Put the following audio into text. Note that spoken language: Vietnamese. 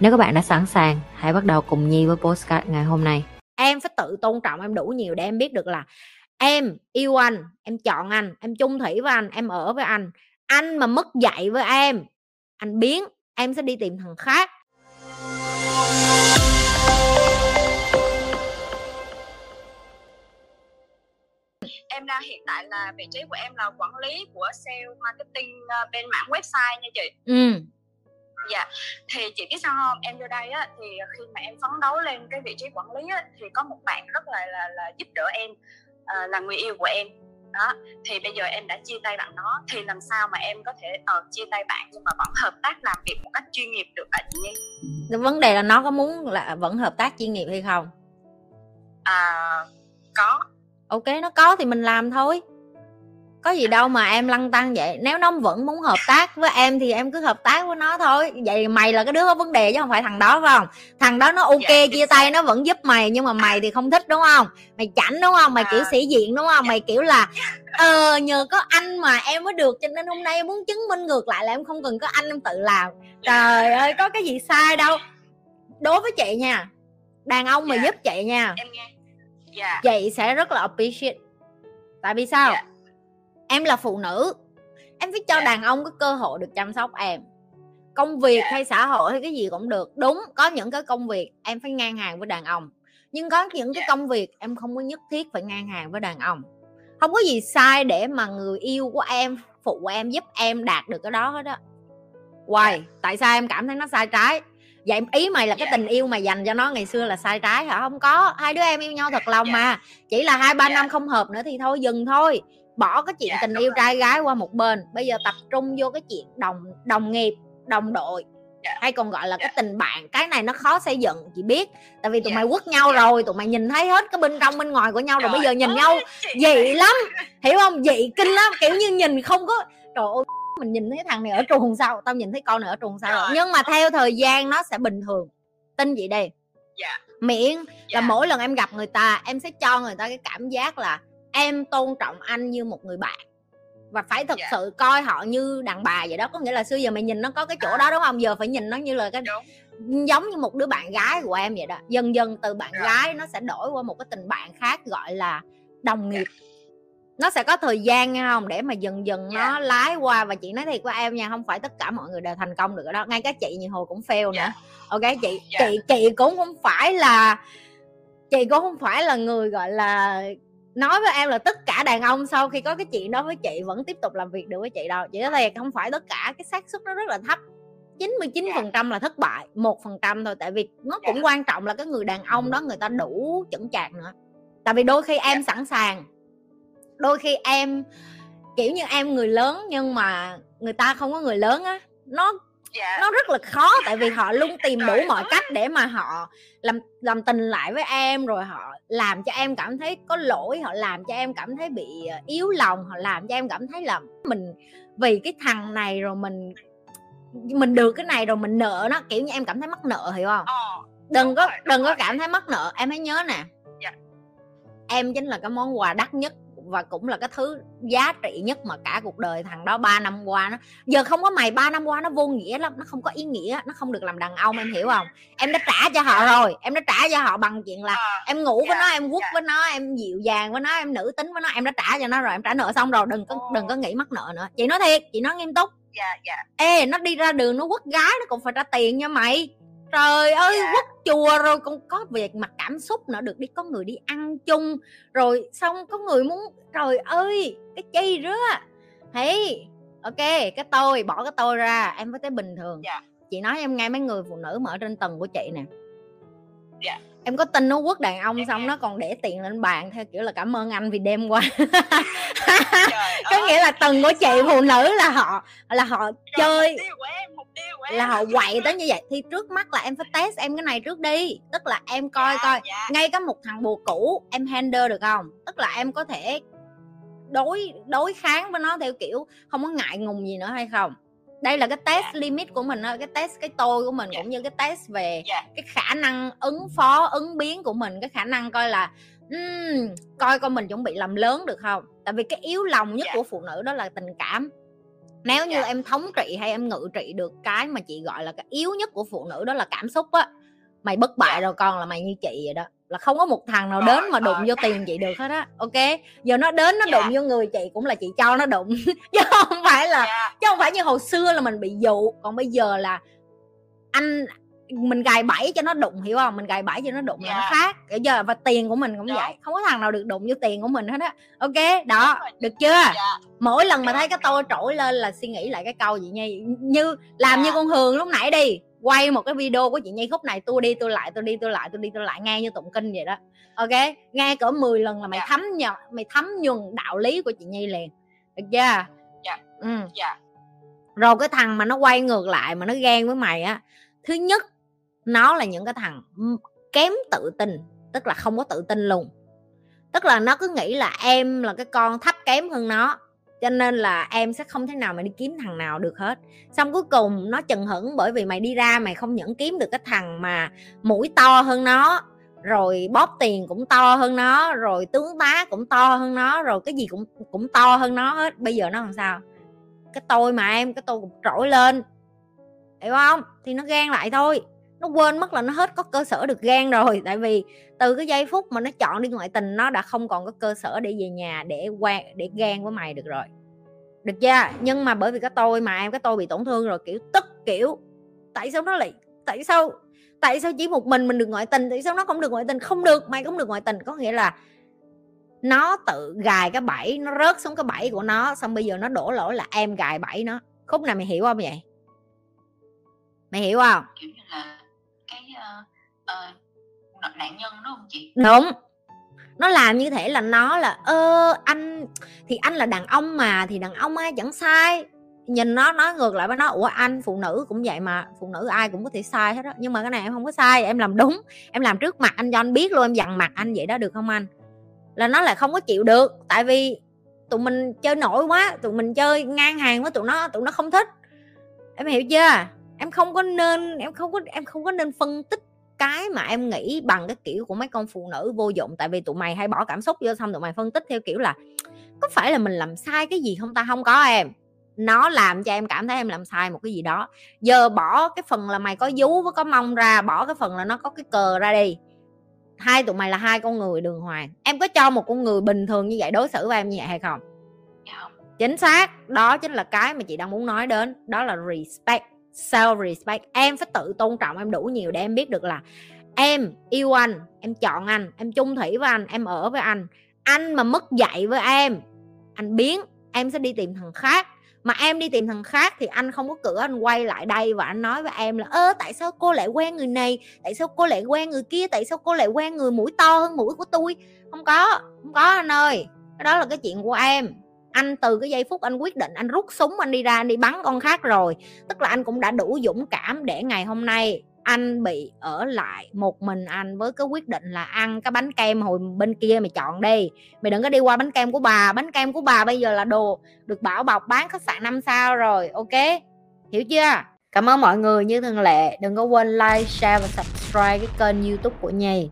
Nếu các bạn đã sẵn sàng, hãy bắt đầu cùng Nhi với postcard ngày hôm nay. em phải tự tôn trọng em đủ nhiều để em biết được là em yêu anh em chọn anh em chung thủy với anh em ở với anh. Anh mà mất dạy với em anh biến em sẽ đi tìm thằng khác. Em đang hiện tại là vị trí của em là quản lý của sale marketing ờ, bên mảng website nha chị. Ừ dạ. Thì chị biết sao không? Em vô đây á thì khi mà em phấn đấu lên cái vị trí quản lý á thì có một bạn rất là là, là giúp đỡ em ờ, là người yêu của em. Đó. Thì bây giờ em đã chia tay bạn đó thì làm sao mà em có thể ờ, chia tay bạn nhưng mà vẫn hợp tác làm việc một cách chuyên nghiệp được ạ chị Nhi? Vấn đề là nó có muốn là vẫn hợp tác chuyên nghiệp hay không? À có. Ok nó có thì mình làm thôi có gì đâu mà em lăng tăng vậy. Nếu nó vẫn muốn hợp tác với em thì em cứ hợp tác với nó thôi. Vậy mày là cái đứa có vấn đề chứ không phải thằng đó phải không? Thằng đó nó ok Dạ, chia tay nó vẫn giúp mày nhưng mà mày thì không thích đúng không? Mày chảnh đúng không? Mày kiểu À. sĩ diện đúng không? Mày kiểu là ờ nhờ có anh mà em mới được cho nên hôm nay em muốn chứng minh ngược lại là em không cần có anh em tự làm. Trời ơi có cái gì sai đâu. Đối với chị nha đàn ông mà Dạ. giúp chị nha. Em nghe. Dạ. Chị sẽ rất là appreciate. Tại vì sao? Dạ. Em là phụ nữ. Em phải cho Dạ. đàn ông có cơ hội được chăm sóc em. Công việc Dạ. hay xã hội hay cái gì cũng được. Đúng có những cái công việc em phải ngang hàng với đàn ông nhưng có những cái Dạ. công việc em không có nhất thiết phải ngang hàng với đàn ông. Không có gì sai để mà người yêu của em phụ em giúp em đạt được cái đó hết á. Why? Dạ. tại sao em cảm thấy nó sai trái? Vậy ý mày là cái tình yêu mà dành cho nó ngày xưa là sai trái hả? Không có hai đứa em yêu nhau thật lòng mà. Chỉ là hai ba năm không hợp nữa thì thôi dừng thôi bỏ cái chuyện Dạ, tình yêu trai gái qua một bên. Bây giờ tập trung vô cái chuyện đồng đồng nghiệp đồng đội. Dạ. hay còn gọi là cái Dạ. tình bạn. Cái này nó khó xây dựng chị biết. Tại vì tụi mày quất nhau rồi tụi mày nhìn thấy hết cái bên trong bên ngoài của nhau rồi. Bây giờ nhìn nhau dị lắm. Hiểu không? Dị kinh lắm. Kiểu như nhìn không có trời ơi mình nhìn thấy thằng này ở truồng sau tao nhìn thấy con này ở truồng sau rồi. Nhưng mà theo thời gian nó sẽ bình thường. Tin chị đi. Miễn là mỗi lần em gặp người ta em sẽ cho người ta cái cảm giác là em tôn trọng anh như một người bạn và phải thật Dạ. sự coi họ như đàn bà vậy đó có nghĩa là xưa giờ mày nhìn nó có cái chỗ À. đó đúng không giờ phải nhìn nó như là cái Đúng. giống như một đứa bạn gái của em vậy đó dần dần từ bạn Rồi. gái nó sẽ đổi qua một cái tình bạn khác gọi là đồng nghiệp nó sẽ có thời gian nha không để mà dần dần Dạ. nó lái qua và chị nói thiệt với em nha không phải tất cả mọi người đều thành công được ở đó ngay cả chị nhiều hồi cũng fail Dạ. nữa ok chị Dạ. chị chị cũng không phải là chị cũng không phải là người gọi là nói với em là tất cả đàn ông sau khi có cái chuyện đó với chị vẫn tiếp tục làm việc được với chị đâu. Chị nói thiệt không phải tất cả cái xác suất nó rất là thấp. 99% là thất bại một phần trăm thôi. Tại vì nó cũng Dạ. quan trọng là cái người đàn ông đó người ta đủ chững chạc nữa. Tại vì đôi khi em sẵn sàng. Đôi khi em kiểu như em người lớn nhưng mà người ta không có người lớn á nó Dạ. nó rất là khó tại vì họ luôn tìm đủ mọi cách để mà họ làm làm tình lại với em rồi họ làm cho em cảm thấy có lỗi họ làm cho em cảm thấy bị ờ, yếu lòng họ làm cho em cảm thấy là mình vì cái thằng này rồi mình mình được cái này rồi mình nợ nó kiểu như em cảm thấy mắc nợ hiểu không Ờ, đừng có rồi, đừng có cảm thấy mắc nợ em hãy nhớ nè Dạ. em chính là cái món quà đắt nhất và cũng là cái thứ giá trị nhất mà cả cuộc đời thằng đó 3 năm qua nó giờ không có mày 3 năm qua nó vô nghĩa lắm nó không có ý nghĩa nó không được làm đàn ông em hiểu không? Em đã trả cho họ rồi em đã trả cho họ bằng chuyện là Ờ, em ngủ với Dạ, nó em quất dạ. với nó em dịu dàng với nó em nữ tính với nó em đã trả cho nó rồi em trả nợ xong rồi đừng có đừng có nghĩ mắc nợ nữa. Chị nói thiệt chị nói nghiêm túc. Dạ dạ. Ê nó đi ra đường nó quất gái nó cũng phải trả tiền nha mày trời ơi Dạ. quất chùa rồi cũng có việc mặt cảm xúc nữa. Được đi có người đi ăn chung. Rồi xong có người muốn trời ơi cái chi rứa. Hey ok cái tôi bỏ cái tôi ra em phải thấy bình thường. Dạ. chị nói em nghe mấy người phụ nữ mà ở trên tầng của chị nè. Dạ. em có tin nó quất đàn ông Em xong nó còn để tiền lên bàn theo kiểu là cảm ơn anh vì đêm qua. Có nghĩa là tầng của chị phụ nữ là họ là họ trời, chơi là họ quậy tới như vậy thì trước mắt là em phải test em cái này trước đi tức là em coi dạ, coi dạ. ngay cả một thằng bồ cũ em handle được không tức là em có thể đối đối kháng với nó theo kiểu không có ngại ngùng gì nữa hay không đây là cái test Dạ. limit của mình cái test cái tôi của mình Dạ. cũng như cái test về Dạ. cái khả năng ứng phó ứng biến của mình cái khả năng coi là ừm, coi coi mình chuẩn bị làm lớn được không tại vì cái yếu lòng nhất Dạ. của phụ nữ đó là tình cảm nếu như Dạ. em thống trị hay em ngự trị được cái mà chị gọi là cái yếu nhất của phụ nữ đó là cảm xúc á mày bất bại Dạ. rồi con là mày như chị vậy đó là không có một thằng nào đến mà đụng vô tiền chị được hết á ok giờ nó đến nó Dạ. đụng vô người chị cũng là chị cho nó đụng chứ không phải là Dạ. chứ không phải như hồi xưa là mình bị dụ còn bây giờ là anh mình gài bẫy cho nó đụng hiểu không? Mình gài bẫy cho nó đụng là nó khác bây giờ và tiền của mình cũng Đúng. vậy. Không có thằng nào được đụng vô tiền của mình hết á. Ok đó. Được chưa? Dạ. mỗi lần mà Dạ, thấy cái tôi trỗi lên là suy nghĩ lại cái câu gì nhi như làm Dạ. như con hường lúc nãy đi. Quay một cái video của chị nhi khúc này tôi đi tôi lại tôi đi tôi lại tôi đi tôi lại nghe như tụng kinh vậy đó. Ok? Nghe cỡ 10 lần là mày Dạ. thấm nhận mày thấm nhuần đạo lý của chị nhi liền. Được chưa? Dạ. ừ. Dạ. rồi cái thằng mà nó quay ngược lại mà nó ghen với mày á thứ nhất nó là những cái thằng kém tự tin, tức là không có tự tin luôn. Tức là nó cứ nghĩ là em là cái con thấp kém hơn nó, cho nên là em sẽ không thể nào mà đi kiếm thằng nào được hết. Xong cuối cùng nó chừng hững bởi vì mày đi ra mày không những kiếm được cái thằng mà mũi to hơn nó, rồi bóp tiền cũng to hơn nó, rồi tướng tá cũng to hơn nó, rồi cái gì cũng cũng to hơn nó hết. Bây giờ nó làm sao? Cái tôi mà em, cái tôi cũng trỗi lên. Hiểu không? Thì nó gan lại thôi nó quên mất là nó hết có cơ sở được ghen rồi. Tại vì từ cái giây phút mà nó chọn đi ngoại tình, nó đã không còn có cơ sở để về nhà để quan để ghen với mày được rồi. Được chưa? Nhưng mà bởi vì cái tôi mà, em, cái tôi bị tổn thương rồi, kiểu, tức, kiểu, tại sao nó lại, tại sao tại sao chỉ một mình mình được ngoại tình, tại sao nó không được ngoại tình? Không được, mày cũng được ngoại tình. Có nghĩa là nó tự gài cái bẫy, nó rớt xuống cái bẫy của nó, xong bây giờ nó đổ lỗi là em gài bẫy nó. Khúc này mày hiểu không vậy? Mày hiểu không? Kiểu như là cái uh, uh, nạn nhân đúng không chị? Đúng. Nó làm như thể là nó là ơ anh thì anh là đàn ông mà thì đàn ông ai chẳng sai. Nhìn nó nói ngược lại với nó ủa anh phụ nữ cũng vậy mà phụ nữ ai cũng có thể sai hết đó nhưng mà cái này em không có sai em làm đúng em làm trước mặt anh cho anh biết luôn em dằn mặt anh vậy đó được không anh? Là nó lại không có chịu được tại vì tụi mình chơi nổi quá tụi mình chơi ngang hàng với tụi nó tụi nó không thích. Em hiểu chưa? Em không có nên em không có em không có nên phân tích cái mà em nghĩ bằng cái kiểu của mấy con phụ nữ vô dụng. Tại vì tụi mày hay bỏ cảm xúc vô xong tụi mày phân tích theo kiểu là có phải là mình làm sai cái gì không ta? Không có em. Nó làm cho em cảm thấy em làm sai một cái gì đó. Giờ bỏ cái phần là mày có vú với có mông ra bỏ cái phần là nó có cái cờ ra đi. Hai tụi mày là hai con người đường hoàng. Em có cho một con người bình thường như vậy đối xử với em như vậy hay không? Không. Chính xác. Đó chính là cái mà chị đang muốn nói đến. Đó là respect self respect, em phải tự tôn trọng, em đủ nhiều để em biết được là em yêu anh, em chọn anh, em chung thủy với anh, em ở với anh. Anh mà mất dạy với em, anh biến, em sẽ đi tìm thằng khác. Mà em đi tìm thằng khác thì anh không có cửa, anh quay lại đây và anh nói với em là, ơ, tại sao cô lại quen người này? Tại sao cô lại quen người kia? Tại sao cô lại quen người mũi to hơn mũi của tôi không có không có anh ơi. Cái đó là cái chuyện của em anh từ cái giây phút anh quyết định anh rút súng, anh đi ra anh đi bắn con khác rồi. Tức là anh cũng đã đủ dũng cảm để ngày hôm nay anh bị ở lại một mình anh với cái quyết định là ăn cái bánh kem hồi bên kia mày chọn đi. Mày đừng có đi qua bánh kem của bà. Bánh kem của bà bây giờ là đồ được bảo bọc bán khách sạn 5 sao rồi, ok? Hiểu chưa? Cảm ơn mọi người, như thường lệ, đừng có quên like, share và subscribe cái kênh youtube của nhi.